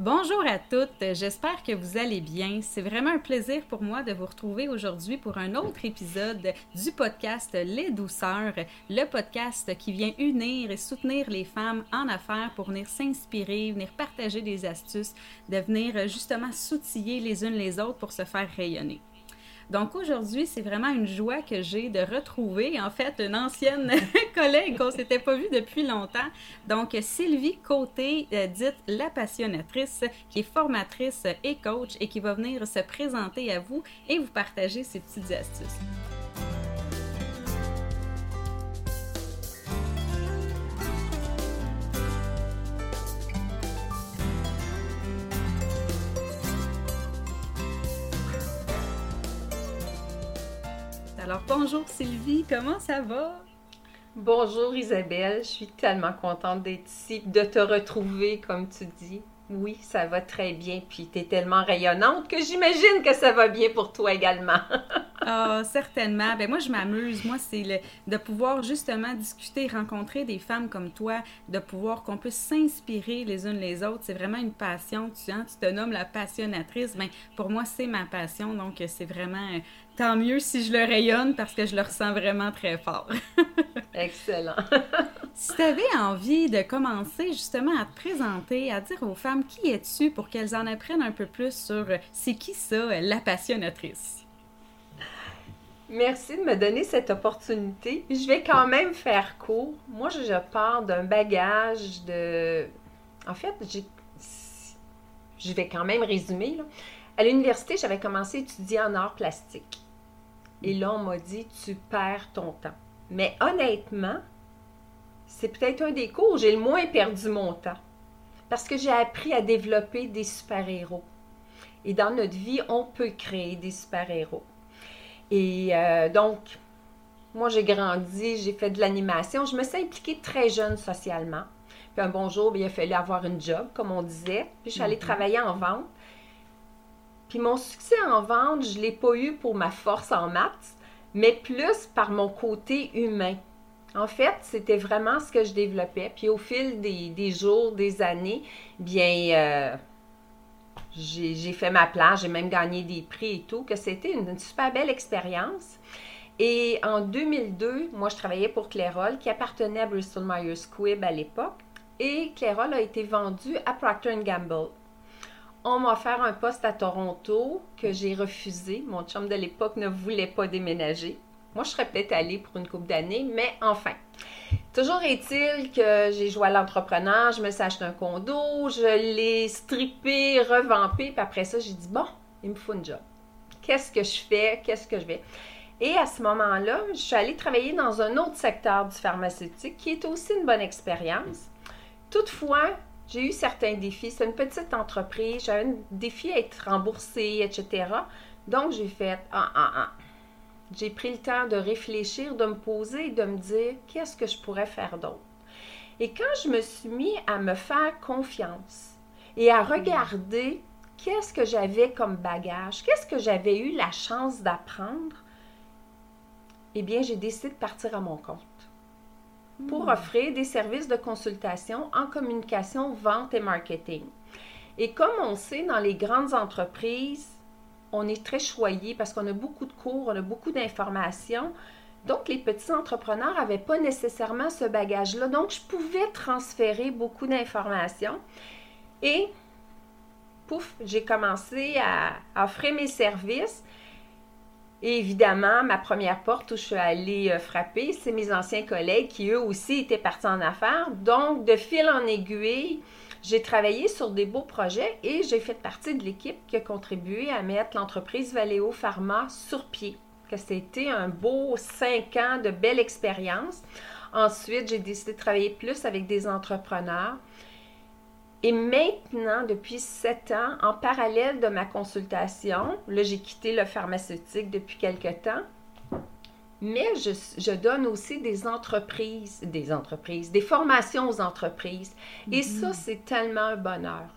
Bonjour à toutes, j'espère que vous allez bien. C'est vraiment un plaisir pour moi de vous retrouver aujourd'hui pour un autre épisode du podcast Les Douceurs, le podcast qui vient unir et soutenir les femmes en affaires pour venir s'inspirer, venir partager des astuces, de venir justement s'outiller les unes les autres pour se faire rayonner. Donc aujourd'hui, c'est vraiment une joie que j'ai de retrouver, en fait, une ancienne collègue qu'on s'était pas vue depuis longtemps. Donc Sylvie Côté, euh, dite la passionnatrice, qui est formatrice et coach et qui va venir se présenter à vous et vous partager ses petites astuces. Alors bonjour Sylvie, comment ça va? Bonjour Isabelle, je suis tellement contente d'être ici, de te retrouver comme tu dis. Oui, ça va très bien, puis tu es tellement rayonnante que j'imagine que ça va bien pour toi également. Ah, certainement. Ben moi, je m'amuse. Moi, c'est de pouvoir justement discuter, rencontrer des femmes comme toi, de pouvoir qu'on puisse s'inspirer les unes les autres. C'est vraiment une passion. Tu, hein, tu te nommes la passionnatrice. Ben, pour moi, c'est ma passion. Donc, c'est vraiment tant mieux si je le rayonne parce que je le ressens vraiment très fort. Excellent. si tu avais envie de commencer justement à te présenter, à dire aux femmes qui es-tu pour qu'elles en apprennent un peu plus sur c'est qui ça, la passionnatrice? Merci de me donner cette opportunité. Je vais quand même faire court. Moi, je pars d'un bagage de... En fait, je vais quand même résumer. À l'université, j'avais commencé à étudier en art plastique. Et là, on m'a dit, tu perds ton temps. Mais honnêtement, c'est peut-être un des cours où j'ai le moins perdu mon temps. Parce que j'ai appris à développer des super-héros. Et dans notre vie, on peut créer des super-héros. Et euh, donc, moi, j'ai grandi, j'ai fait de l'animation. Je me suis impliquée très jeune socialement. Puis un bon jour, il a fallu avoir une job, comme on disait. Puis je suis allée mhm. travailler en vente. Puis mon succès en vente, je ne l'ai pas eu pour ma force en maths, mais plus par mon côté humain. En fait, c'était vraiment ce que je développais. Puis au fil des, jours, des années, bien, euh, j'ai fait ma place, j'ai même gagné des prix et tout, que c'était une, super belle expérience. Et en 2002, moi, je travaillais pour Clairol, qui appartenait à Bristol Myers Squibb à l'époque. Et Clairol a été vendu à Procter Gamble. On m'a offert un poste à Toronto que j'ai refusé. Mon chum de l'époque ne voulait pas déménager. Moi, je serais peut-être allée pour une couple d'années, mais enfin. Toujours est-il que j'ai joué à l'entrepreneur, je me suis acheté un condo, je l'ai strippé, revampé, puis après ça, j'ai dit bon, il me faut un job. Qu'est-ce que je fais? Qu'est-ce que je vais? Et à ce moment-là, je suis allée travailler dans un autre secteur du pharmaceutique qui est aussi une bonne expérience. Toutefois, j'ai eu certains défis. C'est une petite entreprise, j'avais un défi à être remboursé, etc. Donc, j'ai fait ah, ah, ah. J'ai pris le temps de réfléchir, de me poser et de me dire qu'est-ce que je pourrais faire d'autre? Et quand je me suis mis à me faire confiance et à regarder qu'est-ce que j'avais comme bagage, qu'est-ce que j'avais eu la chance d'apprendre, eh bien, j'ai décidé de partir à mon compte pour hmm. offrir des services de consultation en communication, vente et marketing. Et comme on sait, dans les grandes entreprises, on est très choyé parce qu'on a beaucoup de cours, on a beaucoup d'informations. Donc, les petits entrepreneurs n'avaient pas nécessairement ce bagage-là. Donc, je pouvais transférer beaucoup d'informations. Et, pouf, j'ai commencé à offrir mes services. Évidemment, ma première porte où je suis allée euh, frapper, c'est mes anciens collègues qui eux aussi étaient partis en affaires. Donc, de fil en aiguille, j'ai travaillé sur des beaux projets et j'ai fait partie de l'équipe qui a contribué à mettre l'entreprise Valeo Pharma sur pied. Que c'était un beau cinq ans de belle expérience. Ensuite, j'ai décidé de travailler plus avec des entrepreneurs. Et maintenant, depuis sept ans, en parallèle de ma consultation, là j'ai quitté le pharmaceutique depuis quelque temps, mais je, donne aussi des entreprises, des entreprises, des formations aux entreprises. Et ça, mm-hmm. c'est tellement un bonheur.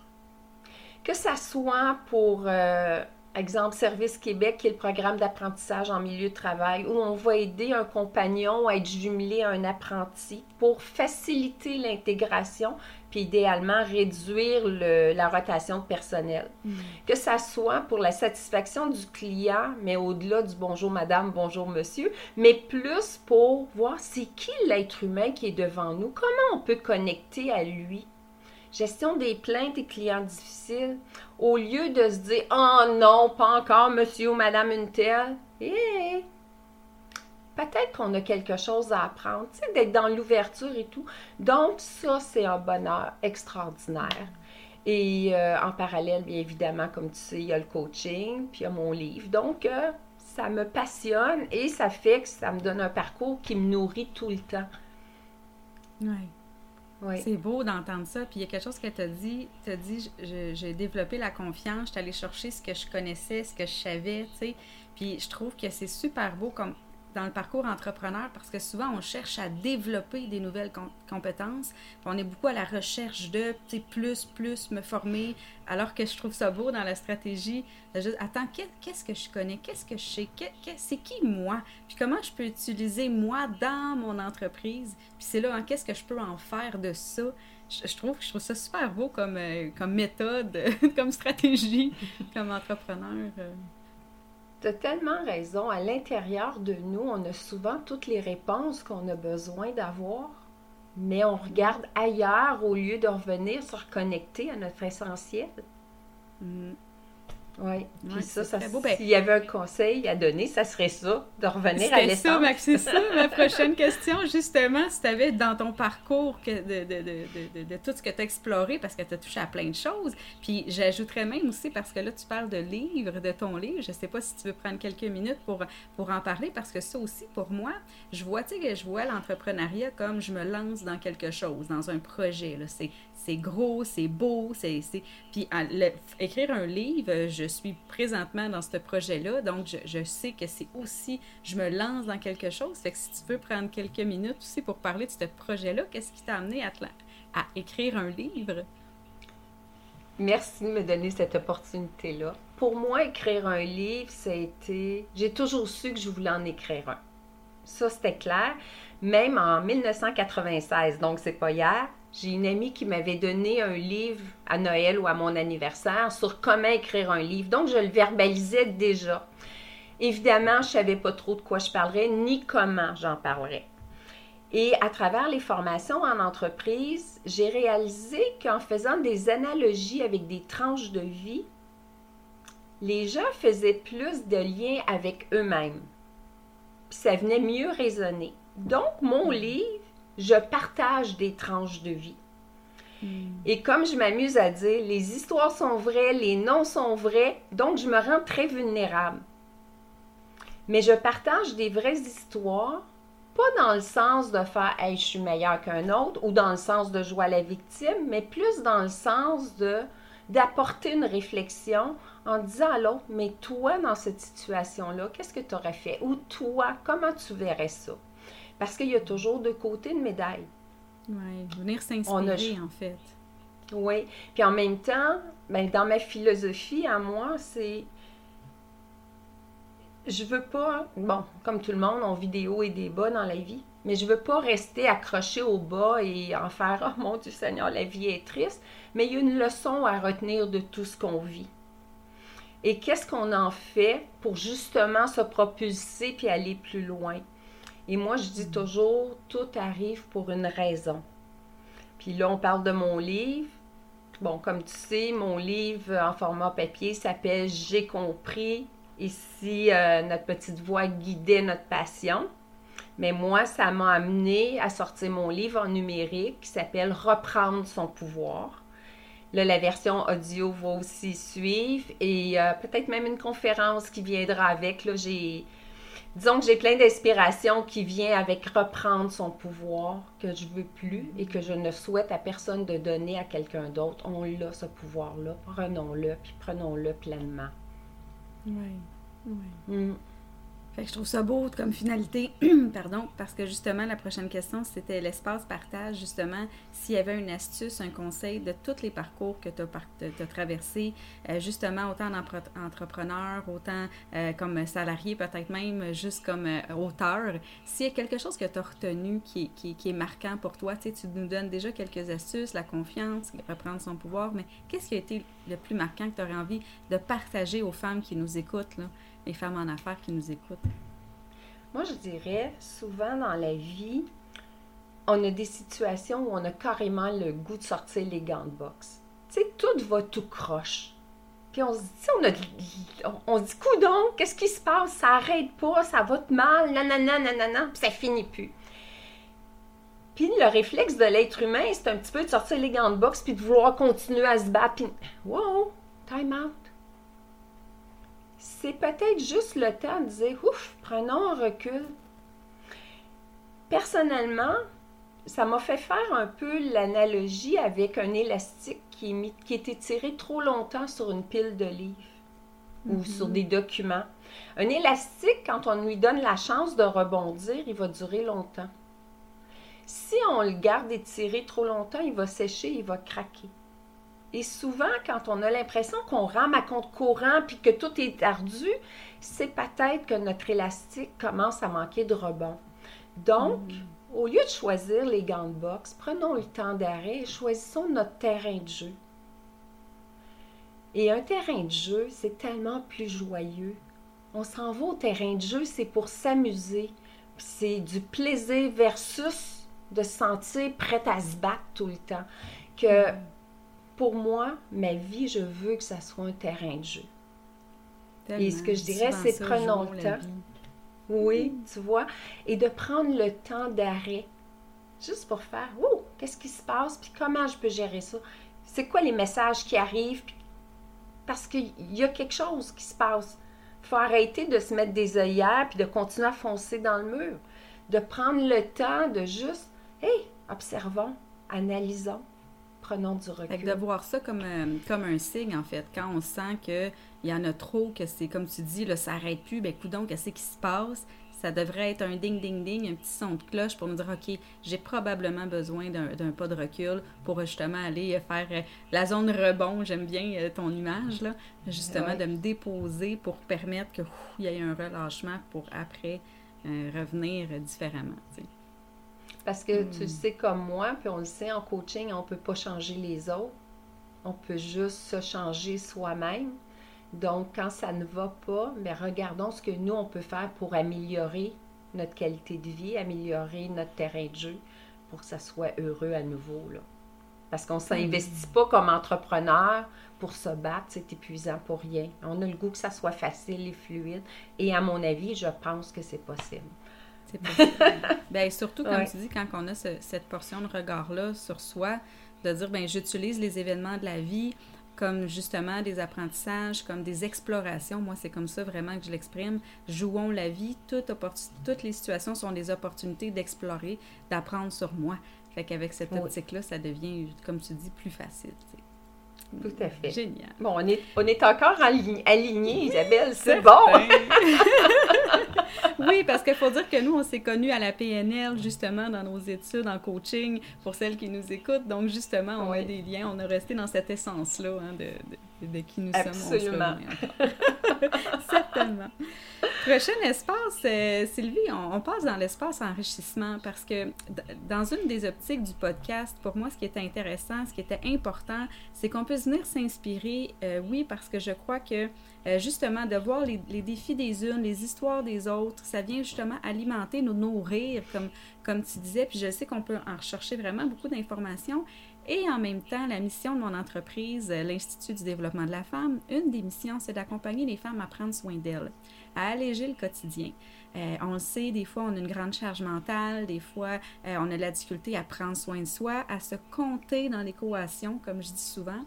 Que ça soit pour euh, exemple Service Québec, qui est le programme d'apprentissage en milieu de travail, où on va aider un compagnon à être jumelé à un apprenti pour faciliter l'intégration, puis idéalement réduire la rotation de personnel. Mm. Que ça soit pour la satisfaction du client, mais au-delà du bonjour madame, bonjour monsieur, mais plus pour voir c'est qui l'être humain qui est devant nous, comment on peut connecter à lui gestion des plaintes et clients difficiles, au lieu de se dire Oh non, pas encore, monsieur ou madame une telle, eh, peut-être qu'on a quelque chose à apprendre, tu sais, d'être dans l'ouverture et tout. Donc, ça, c'est un bonheur extraordinaire. Et euh, en parallèle, bien évidemment, comme tu sais, il y a le coaching, puis il y a mon livre. Donc, euh, ça me passionne et ça fait que ça me donne un parcours qui me nourrit tout le temps. Oui. C'est beau d'entendre ça. Puis il y a quelque chose que tu as dit. Tu as dit, j'ai développé la confiance, je suis allée chercher ce que je connaissais, ce que je savais, tu sais. Puis je trouve que c'est super beau comme dans le parcours entrepreneur parce que souvent on cherche à développer des nouvelles compétences. on est beaucoup à la recherche de plus, plus me former. Alors que je trouve ça beau dans la stratégie. Attends, qu'est-ce que je connais? Qu'est-ce que je sais? C'est qui moi? Puis comment je peux utiliser moi dans mon entreprise? Puis c'est là, hein, qu'est-ce que je peux en faire de ça? Je, trouve, je trouve ça super beau comme, euh, comme méthode, comme stratégie, comme entrepreneur. Tu tellement raison. À l'intérieur de nous, on a souvent toutes les réponses qu'on a besoin d'avoir, mais on regarde ailleurs au lieu de revenir se reconnecter à notre essentiel. Mm. Oui. Puis ça, ça ben s'il y avait un conseil à donner, ça serait ça, de revenir à l'essence. C'est ça, ma prochaine question, justement, si tu avais dans ton parcours que de, de, de, de, tout ce que tu as exploré, parce que tu as touché à plein de choses, puis j'ajouterais même aussi, parce que là, tu parles de livre, de ton livre, je sais pas si tu veux prendre quelques minutes pour, pour en parler, parce que ça aussi, pour moi, je vois, tu sais, je vois l'entrepreneuriat comme je me lance dans quelque chose, dans un projet, c'est c'est gros, c'est beau, c'est... Puis écrire un livre, je suis présentement dans ce projet-là, donc je, sais que c'est aussi, je me lance dans quelque chose. Fait que si tu veux prendre quelques minutes aussi pour parler de ce projet-là, qu'est-ce qui t'a amené à, à écrire un livre? Merci de me donner cette opportunité-là. Pour moi, écrire un livre, ça a été... J'ai toujours su que je voulais en écrire un. Ça, c'était clair. Même en 1996, donc c'est pas hier, j'ai une amie qui m'avait donné un livre à Noël ou à mon anniversaire sur comment écrire un livre. Donc, je le verbalisais déjà. Évidemment, je ne savais pas trop de quoi je parlerais ni comment j'en parlerais. Et à travers les formations en entreprise, j'ai réalisé qu'en faisant des analogies avec des tranches de vie, les gens faisaient plus de liens avec eux-mêmes. Ça venait mieux résonner. Donc, mon livre je partage des tranches de vie. Hmm. Et comme je m'amuse à dire, les histoires sont vraies, les noms sont vrais, donc je me rends très vulnérable. Mais je partage des vraies histoires, pas dans le sens de faire Hey, je suis meilleur qu'un autre ou dans le sens de jouer à la victime, mais plus dans le sens de d'apporter une réflexion en disant à l'autre Mais toi, dans cette situation-là, qu'est-ce que tu aurais fait? Ou toi, comment tu verrais ça? Parce qu'il y a toujours deux côtés de médaille. Oui, venir s'inspirer, en fait. Oui. Puis en même temps, ben, dans ma philosophie à moi, c'est. Je veux pas. Bon, comme tout le monde, on vit des hauts et des bas dans la vie. Mais je veux pas rester accroché au bas et en faire Oh mon Dieu Seigneur, la vie est triste. Mais il y a une leçon à retenir de tout ce qu'on vit. Et qu'est-ce qu'on en fait pour justement se propulser puis aller plus loin? Et moi, je dis toujours, tout arrive pour une raison. Puis là, on parle de mon livre. Bon, comme tu sais, mon livre en format papier s'appelle J'ai compris. Ici, euh, notre petite voix guidait notre passion. Mais moi, ça m'a amené à sortir mon livre en numérique qui s'appelle Reprendre son pouvoir. Là, la version audio va aussi suivre et euh, peut-être même une conférence qui viendra avec. Là, j'ai disons que j'ai plein d'inspiration qui vient avec reprendre son pouvoir que je veux plus et que je ne souhaite à personne de donner à quelqu'un d'autre. On l'a, ce pouvoir-là. Prenons-le, puis prenons-le pleinement. Oui, oui. Mm. Fait que je trouve ça beau comme finalité, pardon, parce que justement, la prochaine question, c'était l'espace partage, justement, s'il y avait une astuce, un conseil de tous les parcours que tu as, traversés, euh, justement, autant en entrepreneur, autant euh, comme salarié, peut-être même juste comme euh, auteur. S'il y a quelque chose que tu as retenu qui, est marquant pour toi, tu tu nous donnes déjà quelques astuces, la confiance, reprendre son pouvoir, mais qu'est-ce qui a été le plus marquant que tu aurais envie de partager aux femmes qui nous écoutent, là? Les femmes en affaires qui nous écoutent? Moi, je dirais, souvent dans la vie, on a des situations où on a carrément le goût de sortir les gants de boxe. Tu sais, tout va tout croche. Puis on se dit, on, a, on, se dit, coudon, qu'est-ce qui se passe? Ça arrête pas, ça va te mal, nanana, nanana, puis ça finit plus. Puis le réflexe de l'être humain, c'est un petit peu de sortir les gants de boxe puis de vouloir continuer à se battre. Puis, wow, time out c'est peut-être juste le temps de dire ouf, prenons un recul. Personnellement, ça m'a fait faire un peu l'analogie avec un élastique qui, qui était tiré trop longtemps sur une pile de livres ou mhm. sur des documents. Un élastique, quand on lui donne la chance de rebondir, il va durer longtemps. Si on le garde étiré trop longtemps, il va sécher, il va craquer. Et souvent, quand on a l'impression qu'on rame à compte courant puis que tout est ardu, c'est peut-être que notre élastique commence à manquer de rebond. Donc, mm. au lieu de choisir les gants de boxe, prenons le temps d'arrêt et choisissons notre terrain de jeu. Et un terrain de jeu, c'est tellement plus joyeux. On s'en va au terrain de jeu, c'est pour s'amuser. C'est du plaisir versus de se sentir prête à se battre tout le temps. Que mm pour moi, ma vie, je veux que ça soit un terrain de jeu. et ce que je dirais, c'est prenons le temps. Oui, mm. tu vois, et de prendre le temps d'arrêt, juste pour faire, oh, qu'est-ce qui se passe, puis comment je peux gérer ça? C'est quoi les messages qui arrivent? parce qu'il y a quelque chose qui se passe. Il faut arrêter de se mettre des œillères puis de continuer à foncer dans le mur. De prendre le temps de juste, hey, observons, analysons, prenons du recul. de voir ça comme, euh, comme un signe, en fait. Quand on sent qu'il y en a trop, que c'est comme tu dis, là, ça n'arrête plus, ben donc qu'est-ce qui se passe? Ça devrait être un ding-ding-ding, un petit son de cloche pour nous dire, OK, j'ai probablement besoin d'un pas de recul pour justement aller faire euh, la zone rebond. J'aime bien euh, ton image, là. Justement, de me déposer pour permettre qu'il y ait un relâchement pour après revenir différemment. Parce que tu le hmm. sais comme moi, puis on le sait en coaching, on ne peut pas changer les autres. On peut juste se changer soi-même. Donc, quand ça ne va pas, mais regardons ce que nous, on peut faire pour améliorer notre qualité de vie, améliorer notre terrain de jeu pour que ça soit heureux à nouveau. Là. Parce qu'on ne s'investit pas comme entrepreneur pour se battre, c'est épuisant pour rien. On a le goût que ça soit facile et fluide. Et à mon avis, je pense que c'est possible. ben, surtout, comme tu dis, quand on a cette portion de regard-là sur soi, de dire, ben j'utilise les événements de la vie comme justement des apprentissages, comme des explorations. Moi, c'est comme ça vraiment que je l'exprime. Jouons la vie. Toute toutes les situations sont des opportunités d'explorer, d'apprendre sur moi. Fait qu'avec cette optique-là, ça devient, comme tu dis, plus facile. Tout à fait. Génial. Bon, on est, on est encore alignés, Isabelle, c'est bon. oui, parce qu'il faut dire que nous, on s'est connus à la PNL, justement, dans nos études en coaching, pour celles qui nous écoutent. Donc, justement, on a des liens. On a resté dans cette essence-là hein, de, de, qui nous sommes. Absolument. Certainement. Prochain espace, euh, Sylvie, on, passe dans l'espace enrichissement parce que dans une des optiques du podcast, pour moi, ce qui était intéressant, ce qui était important, c'est qu'on puisse venir s'inspirer, euh, oui, parce que je crois que euh, justement, de voir les, défis des unes, les histoires des autres, ça vient justement alimenter, nous nourrir, comme, comme tu disais. Puis je sais qu'on peut en rechercher vraiment beaucoup d'informations. Et en même temps, la mission de mon entreprise, euh, l'Institut du développement de la femme, une des missions, c'est d'accompagner les femmes à prendre soin d'elles, à alléger le quotidien. Euh, on le sait, des fois, on a une grande charge mentale, des fois, on a de la difficulté à prendre soin de soi, à se compter dans l'équation, comme je dis souvent.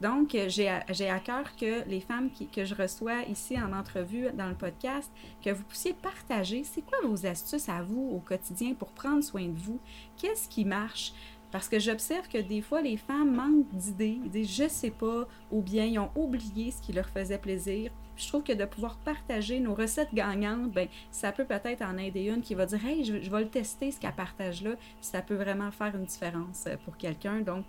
Donc, euh, j'ai à, cœur que les femmes que je reçois ici en entrevue dans le podcast, que vous puissiez partager, c'est quoi vos astuces à vous au quotidien pour prendre soin de vous? Qu'est-ce qui marche? Parce que j'observe que des fois, les femmes manquent d'idées. Ils disent je sais pas, ou bien ils ont oublié ce qui leur faisait plaisir. Je trouve que de pouvoir partager nos recettes gagnantes, ben, ça peut peut-être en aider une qui va dire Hey, je, vais le tester, ce qu'elle partage là, ça peut vraiment faire une différence euh, pour quelqu'un. Donc,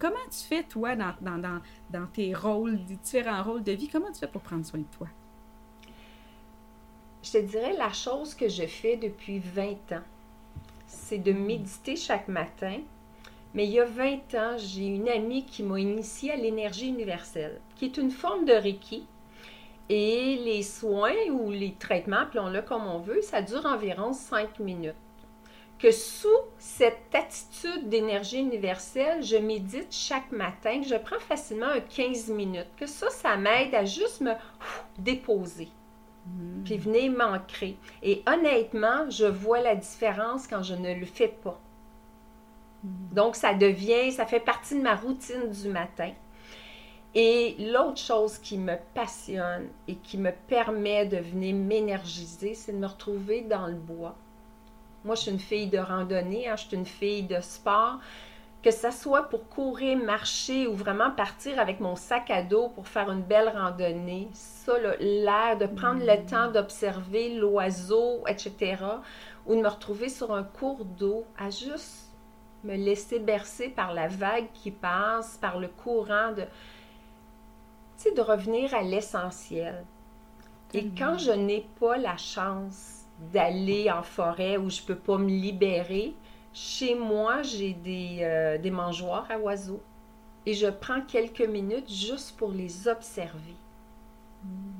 comment tu fais, toi, dans, dans, dans, dans tes rôles, différents rôles de vie, comment tu fais pour prendre soin de toi? Je te dirais la chose que je fais depuis 20 ans, c'est de méditer chaque matin. Mais il y a 20 ans, j'ai une amie qui m'a initiée à l'énergie universelle, qui est une forme de Reiki. Et les soins ou les traitements, appelons-le comme on veut, ça dure environ 5 minutes. Que sous cette attitude d'énergie universelle, je médite chaque matin, que je prends facilement un 15 minutes, que ça, ça m'aide à juste me déposer puis venez m'ancrer. Et honnêtement, je vois la différence quand je ne le fais pas. Donc, ça devient, ça fait partie de ma routine du matin. Et l'autre chose qui me passionne et qui me permet de venir m'énergiser, c'est de me retrouver dans le bois. Moi, je suis une fille de randonnée, hein, je suis une fille de sport que ce soit pour courir, marcher ou vraiment partir avec mon sac à dos pour faire une belle randonnée, ça, l'air de prendre le mm. temps d'observer l'oiseau, etc., ou de me retrouver sur un cours d'eau à juste me laisser bercer par la vague qui passe, par le courant, de, tu sais, de revenir à l'essentiel. Et quand je n'ai pas la chance d'aller en forêt où je ne peux pas me libérer, chez moi, j'ai des, euh, des, mangeoires à oiseaux et je prends quelques minutes juste pour les observer. Hmm.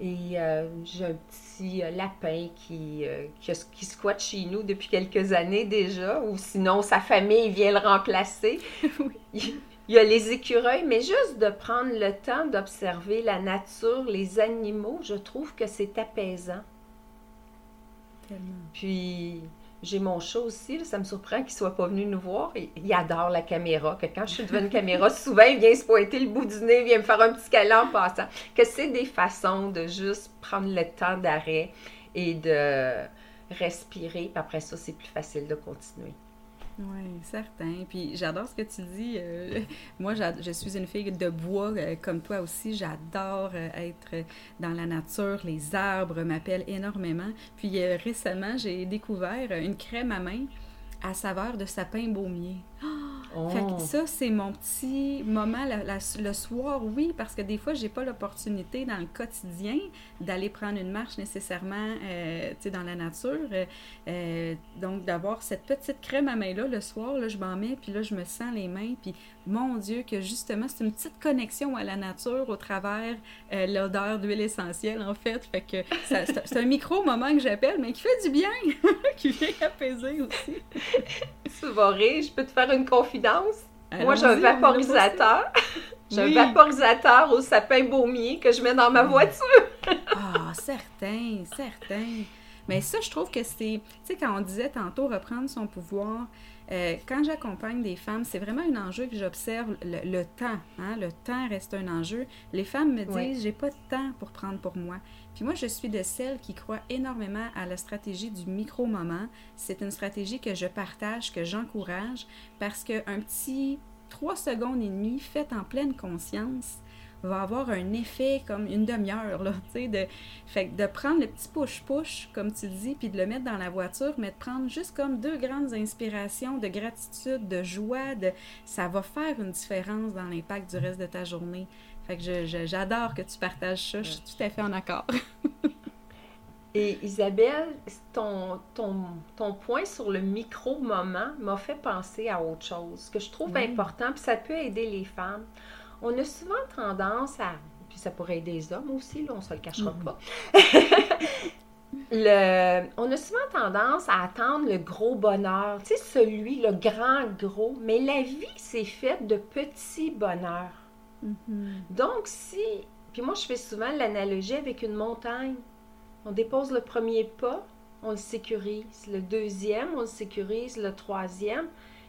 Et euh, j'ai un petit euh, lapin qui, qui, qui, squatte chez nous depuis quelques années déjà, ou sinon sa famille vient le remplacer. Il y a les écureuils, mais juste de prendre le temps d'observer la nature, les animaux, je trouve que c'est apaisant. Puis j'ai mon chat aussi, ça me surprend qu'il ne soit pas venu nous voir. Il, adore la caméra, que quand je suis devant une caméra, souvent il vient se pointer le bout du nez, il vient me faire un petit câlin en passant. Que c'est des façons de juste prendre le temps d'arrêt et de respirer, puis après ça, c'est plus facile de continuer. Oui, certain. Puis j'adore ce que tu dis. Euh, moi, je suis une fille de bois euh, comme toi aussi. J'adore euh, être dans la nature. Les arbres m'appellent énormément. Puis récemment, j'ai découvert une crème à main à saveur de sapin baumier. Oh! Fait que ça, c'est mon petit moment le soir, oui, parce que des fois, j'ai pas l'opportunité dans le quotidien d'aller prendre une marche nécessairement euh, dans la nature. Euh, donc, d'avoir cette petite crème à main-là le soir, là, je m'en mets, puis là, je me sens les mains, puis mon Dieu, que justement, c'est une petite connexion à la nature au travers euh, l'odeur d'huile essentielle, en fait. Fait que c'est un micro-moment que j'appelle, mais qui fait du bien, qui vient apaiser aussi. rire, je peux te faire une confidence? Moi, j'ai un vaporisateur. j'ai un vaporisateur au sapin baumier que je mets dans ma ah. voiture. ah, certain, certain. Mais ça, je trouve que c'est, tu sais, quand on disait tantôt reprendre son pouvoir, euh, quand j'accompagne des femmes, c'est vraiment un enjeu que j'observe, le, temps. Hein? Le temps reste un enjeu. Les femmes me disent, j'ai pas de temps pour prendre pour moi. Puis moi, je suis de celles qui croient énormément à la stratégie du micro-moment. C'est une stratégie que je partage, que j'encourage, parce qu'un petit trois secondes et demie fait en pleine conscience va avoir un effet comme une demi-heure, là, tu sais, de, fait de prendre le petit push-push, comme tu dis, puis de le mettre dans la voiture, mais de prendre juste comme deux grandes inspirations de gratitude, de joie, de, ça va faire une différence dans l'impact du reste de ta journée. Fait que j'adore que tu partages ça, je suis tout à fait en accord. Et Isabelle, ton, ton, ton, point sur le micro-moment m'a fait penser à autre chose que je trouve important, puis ça peut aider les femmes on a souvent tendance à, puis ça pourrait aider les hommes aussi, là, on ne se le cachera mm-hmm. pas. le, on a souvent tendance à attendre le gros bonheur, tu sais, celui, le grand gros, mais la vie, c'est faite de petits bonheurs. Mm-hmm. Donc, si, puis moi, je fais souvent l'analogie avec une montagne. On dépose le premier pas, on le sécurise. Le deuxième, on le sécurise. Le troisième,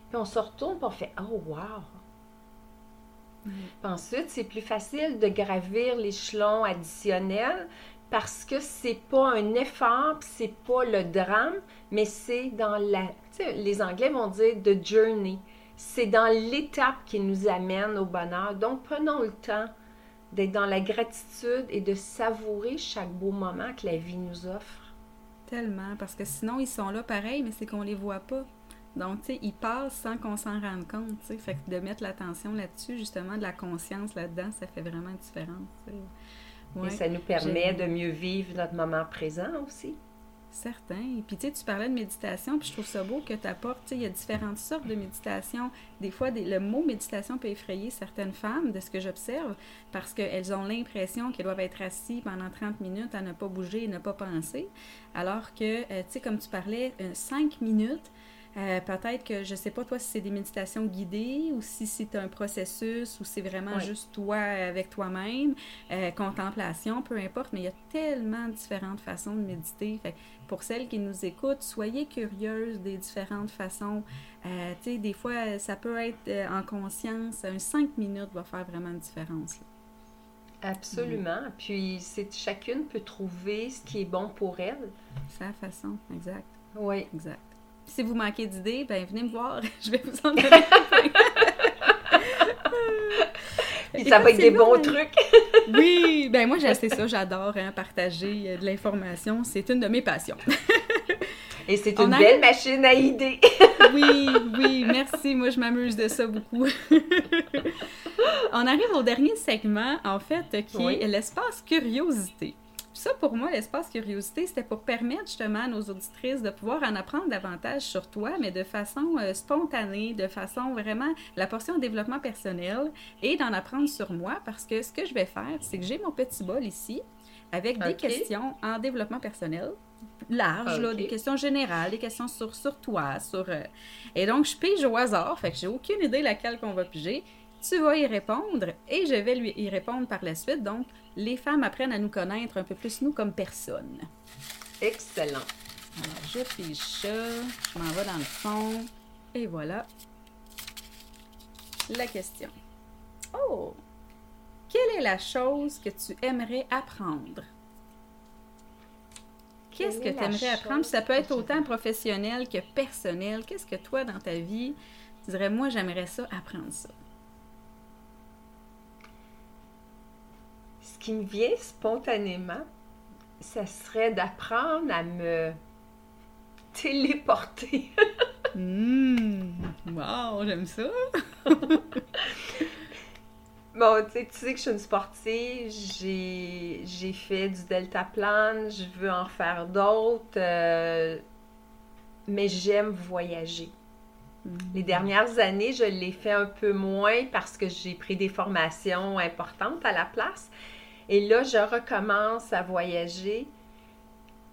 puis on se retourne, puis on fait Oh, wow! Ensuite, c'est plus facile de gravir l'échelon additionnel parce que c'est pas un effort, c'est pas le drame, mais c'est dans la. Les Anglais vont dire the journey. C'est dans l'étape qui nous amène au bonheur. Donc, prenons le temps d'être dans la gratitude et de savourer chaque beau moment que la vie nous offre. Tellement, parce que sinon, ils sont là pareil, mais c'est qu'on les voit pas. Donc, tu sais, ils passent sans qu'on s'en rende compte, tu sais. Fait que de mettre l'attention là-dessus, justement, de la conscience là-dedans, ça fait vraiment une différence, et ça nous permet de mieux vivre notre moment présent aussi. Certain. Et puis, tu sais, tu parlais de méditation, puis je trouve ça beau que tu apportes, tu sais, il y a différentes sortes de méditation. Des fois, le mot méditation peut effrayer certaines femmes, de ce que j'observe, parce qu'elles ont l'impression qu'elles doivent être assises pendant 30 minutes à ne pas bouger et ne pas penser. Alors que, euh, tu sais, comme tu parlais, 5 euh, minutes, euh, peut-être que, je sais pas, toi, si c'est des méditations guidées ou si c'est un processus ou c'est vraiment juste toi avec toi-même, euh, contemplation, peu importe, mais il y a tellement différentes façons de méditer. Fait, pour celles qui nous écoutent, soyez curieuses des différentes façons. Euh, tu sais, des fois, ça peut être en conscience. Un cinq minutes va faire vraiment une différence. Absolument. Puis, c'est chacune peut trouver ce qui est bon pour elle. Sa façon, exact. Oui. Exact. Si vous manquez d'idées, ben venez me voir. Je vais vous en donner. Et ça va être des bons trucs. oui, ben moi, c'est ça, j'adore hein, partager euh, de l'information. C'est une de mes passions. Et c'est une belle machine à idées. oui, oui, merci. Moi, je m'amuse de ça beaucoup. On arrive au dernier segment, en fait, qui est l'espace curiosité ça, pour moi, l'espace curiosité, c'était pour permettre justement à nos auditrices de pouvoir en apprendre davantage sur toi, mais de façon euh, spontanée, de façon vraiment la portion développement personnel et d'en apprendre sur moi parce que ce que je vais faire, c'est que j'ai mon petit bol ici avec des questions en développement personnel large, là, des questions générales, des questions sur, sur toi, sur... Euh, et donc, je pige au hasard, fait que j'ai aucune idée laquelle qu'on va piger. Tu vas y répondre et je vais lui y répondre par la suite. Donc, les femmes apprennent à nous connaître un peu plus, nous, comme personnes. Excellent. Alors, je fiche ça, je m'en vais dans le fond, et voilà la question. Oh! Quelle est la chose que tu aimerais apprendre? Qu'est-ce que tu aimerais apprendre? Ça peut être autant professionnel que personnel. Qu'est-ce que toi, dans ta vie, tu dirais, moi, j'aimerais ça, apprendre ça? Qui me vient spontanément, ça serait d'apprendre à me téléporter. mmh, wow, j'aime ça! bon, tu sais, tu sais que je suis une sportive, j'ai fait du deltaplane, je veux en faire d'autres, euh, mais j'aime voyager. Hmm. Les dernières années, je l'ai fait un peu moins parce que j'ai pris des formations importantes à la place. Et là, je recommence à voyager.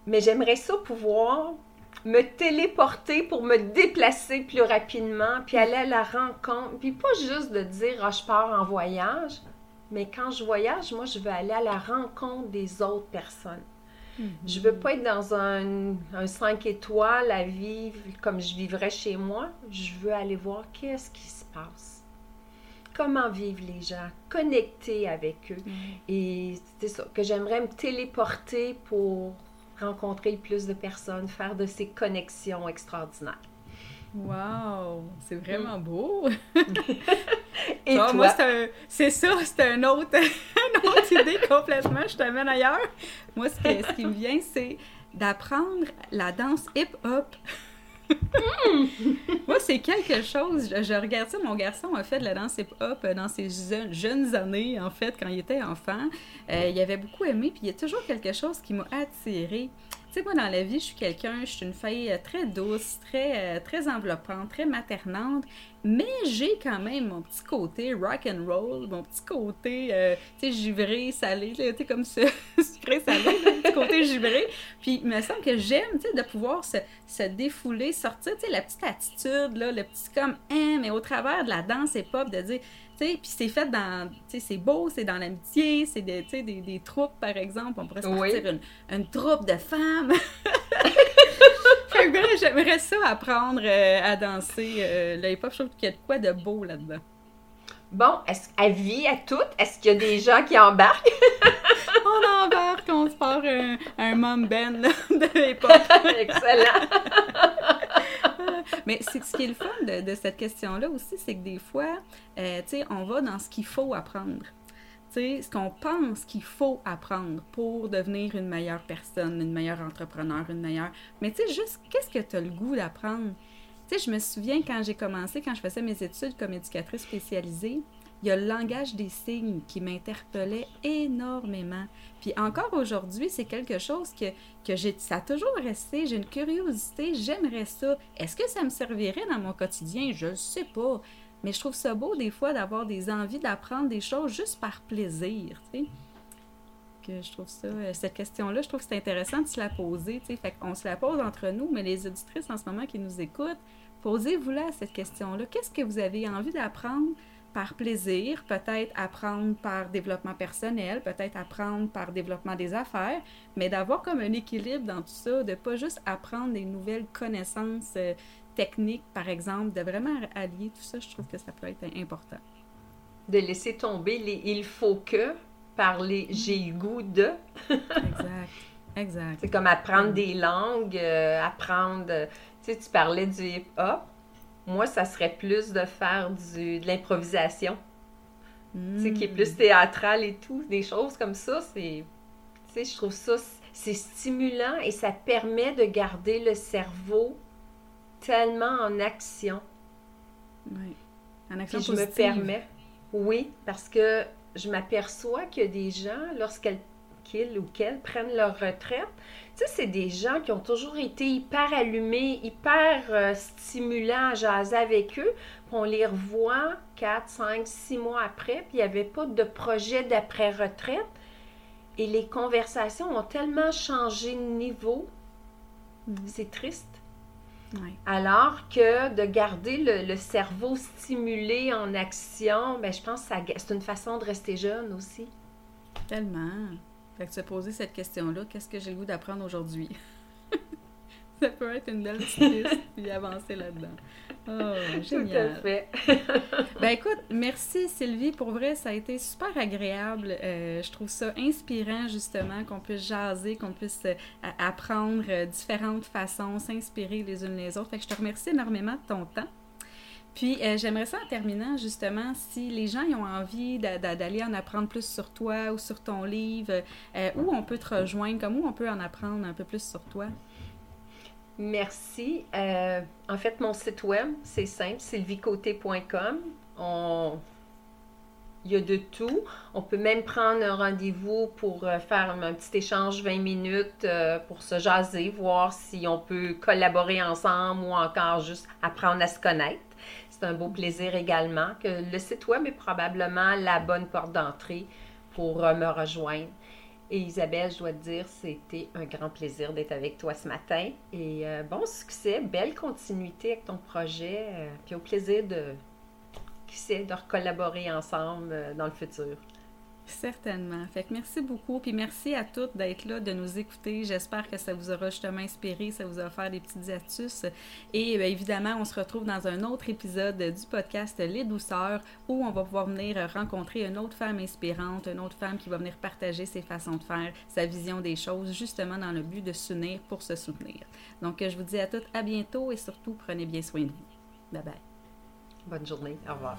Mais j'aimerais ça pouvoir me téléporter pour me déplacer plus rapidement, puis aller à la rencontre. Puis pas juste de dire, ah, je pars en voyage, mais quand je voyage, moi, je veux aller à la rencontre des autres personnes. Je -hmm. Je veux pas être dans un, un 5 étoiles à vivre comme je vivrais chez moi. Je veux aller voir qu'est-ce qui se passe comment vivent les gens, connecter avec eux. Mm. Et c'est ça, que j'aimerais me téléporter pour rencontrer le plus de personnes, faire de ces connexions extraordinaires. Wow, c'est vraiment mm. beau. Et toi? Moi, c'est ça, c'est un autre, une autre idée complètement. Je t'amène ailleurs. Moi, ce, ce qui me vient, c'est d'apprendre la danse hip-hop. Moi, c'est quelque chose. Je, regarde ça. Mon garçon a fait de la danse hip-hop dans ses jeunes années, en fait, quand il était enfant. Euh, il avait beaucoup aimé, puis il y a toujours quelque chose qui m'a attiré. Tu sais, moi, dans la vie, je suis quelqu'un, je suis une fille euh, très douce, très, euh, très enveloppante, très maternante, mais j'ai quand même mon petit côté rock and roll, mon petit côté, euh, tu sais, givré, salé, tu sais, comme ce sucré salé, mon petit côté givré. Puis il me semble que j'aime, tu sais, de pouvoir se, défouler, sortir, tu sais, la petite attitude, là, le petit comme, hein, mais au travers de la danse et pop, de dire, puis c'est fait dans, c'est beau, c'est dans l'amitié, c'est des, des, des troupes, par exemple, on pourrait se partir une, une, troupe de femmes. j'aimerais ça apprendre euh, à danser euh, le hip-hop, je trouve qu'il y a de quoi de beau là-dedans. Bon, est-ce à vie à toutes, est-ce qu'il y a des gens qui embarquent? on embarque, on se part un, un mom band de l'époque. Excellent. Mais c'est ce qui est le fun de, cette question-là aussi, c'est que des fois, euh, tu sais, on va dans ce qu'il faut apprendre. Tu sais, ce qu'on pense qu'il faut apprendre pour devenir une meilleure personne, une meilleure entrepreneur, une meilleure... Mais tu sais, juste, qu'est-ce que tu as le goût d'apprendre? Tu sais, je me souviens quand j'ai commencé, quand je faisais mes études comme éducatrice spécialisée, il y a le langage des signes qui m'interpellait énormément. Puis encore aujourd'hui, c'est quelque chose que, que j'ai, ça a toujours resté. J'ai une curiosité, j'aimerais ça. Est-ce que ça me servirait dans mon quotidien? Je ne sais pas. Mais je trouve ça beau des fois d'avoir des envies d'apprendre des choses juste par plaisir. Que je trouve ça, euh, cette question-là, je trouve que c'est intéressant de se la poser, tu sais. Fait qu'on se la pose entre nous, mais les auditrices en ce moment qui nous écoutent, posez-vous-la cette question-là. Qu'est-ce que vous avez envie d'apprendre par plaisir, peut-être apprendre par développement personnel, peut-être apprendre par développement des affaires, mais d'avoir comme un équilibre dans tout ça, de pas juste apprendre des nouvelles connaissances euh, techniques, par exemple, de vraiment allier tout ça, je trouve que ça peut être important. De laisser tomber les il faut que par les j'ai le goût de. exact. Exact. C'est comme apprendre des langues, euh, apprendre. Tu sais, tu parlais du hip-hop. Moi, ça serait plus de faire du, de l'improvisation. Tu sais, qui est plus théâtral et tout. Des choses comme ça, c'est. Tu sais, je trouve ça. C'est stimulant et ça permet de garder le cerveau tellement en action. Oui. En action Puis je me permets. Oui, parce que je m'aperçois a des gens, lorsqu'elles qu'ils ou qu'elles prennent leur retraite, tu sais, c'est des gens qui ont toujours été hyper allumés, hyper euh, stimulants à jaser avec eux. Puis on les revoit 4, 5, 6 mois après, puis il n'y avait pas de projet d'après-retraite. Et les conversations ont tellement changé de niveau. C'est triste. Oui. Alors que de garder le, le cerveau stimulé en action, ben, je pense que c'est une façon de rester jeune aussi. Tellement. Fait que se poser cette question-là, qu'est-ce que j'ai le goût d'apprendre aujourd'hui? ça peut être une belle petite liste, puis avancer là-dedans. Oh, génial. Tout à fait. Ben écoute, merci Sylvie. Pour vrai, ça a été super agréable. Euh, je trouve ça inspirant justement qu'on puisse jaser, qu'on puisse euh, apprendre euh, différentes façons, s'inspirer les unes les autres. Fait que je te remercie énormément de ton temps. Puis euh, j'aimerais ça en terminant justement, si les gens ont envie d'a- d'a- d'aller en apprendre plus sur toi ou sur ton livre, euh, où on peut te rejoindre, comme où on peut en apprendre un peu plus sur toi? Merci. Euh, en fait, mon site web, c'est simple, sylviecoté.com. On... Il y a de tout. On peut même prendre un rendez-vous pour faire un petit échange 20 minutes pour se jaser, voir si on peut collaborer ensemble ou encore juste apprendre à se connaître. C'est un beau plaisir également que le site web est probablement la bonne porte d'entrée pour euh, me rejoindre. Et Isabelle, je dois te dire, c'était un grand plaisir d'être avec toi ce matin. Et euh, bon succès, belle continuité avec ton projet. euh, puis au plaisir de, qui sait, de recollaborer ensemble dans le futur. Certainement. Fait que merci beaucoup. Puis merci à toutes d'être là, de nous écouter. J'espère que ça vous aura justement inspiré, ça vous a offert des petites astuces. Et bien, évidemment, on se retrouve dans un autre épisode du podcast Les Douceurs où on va pouvoir venir rencontrer une autre femme inspirante, une autre femme qui va venir partager ses façons de faire, sa vision des choses, justement dans le but de s'unir pour se soutenir. Donc, je vous dis à toutes à bientôt et surtout, prenez bien soin de vous. Bye bye. Bonne journée. Au revoir.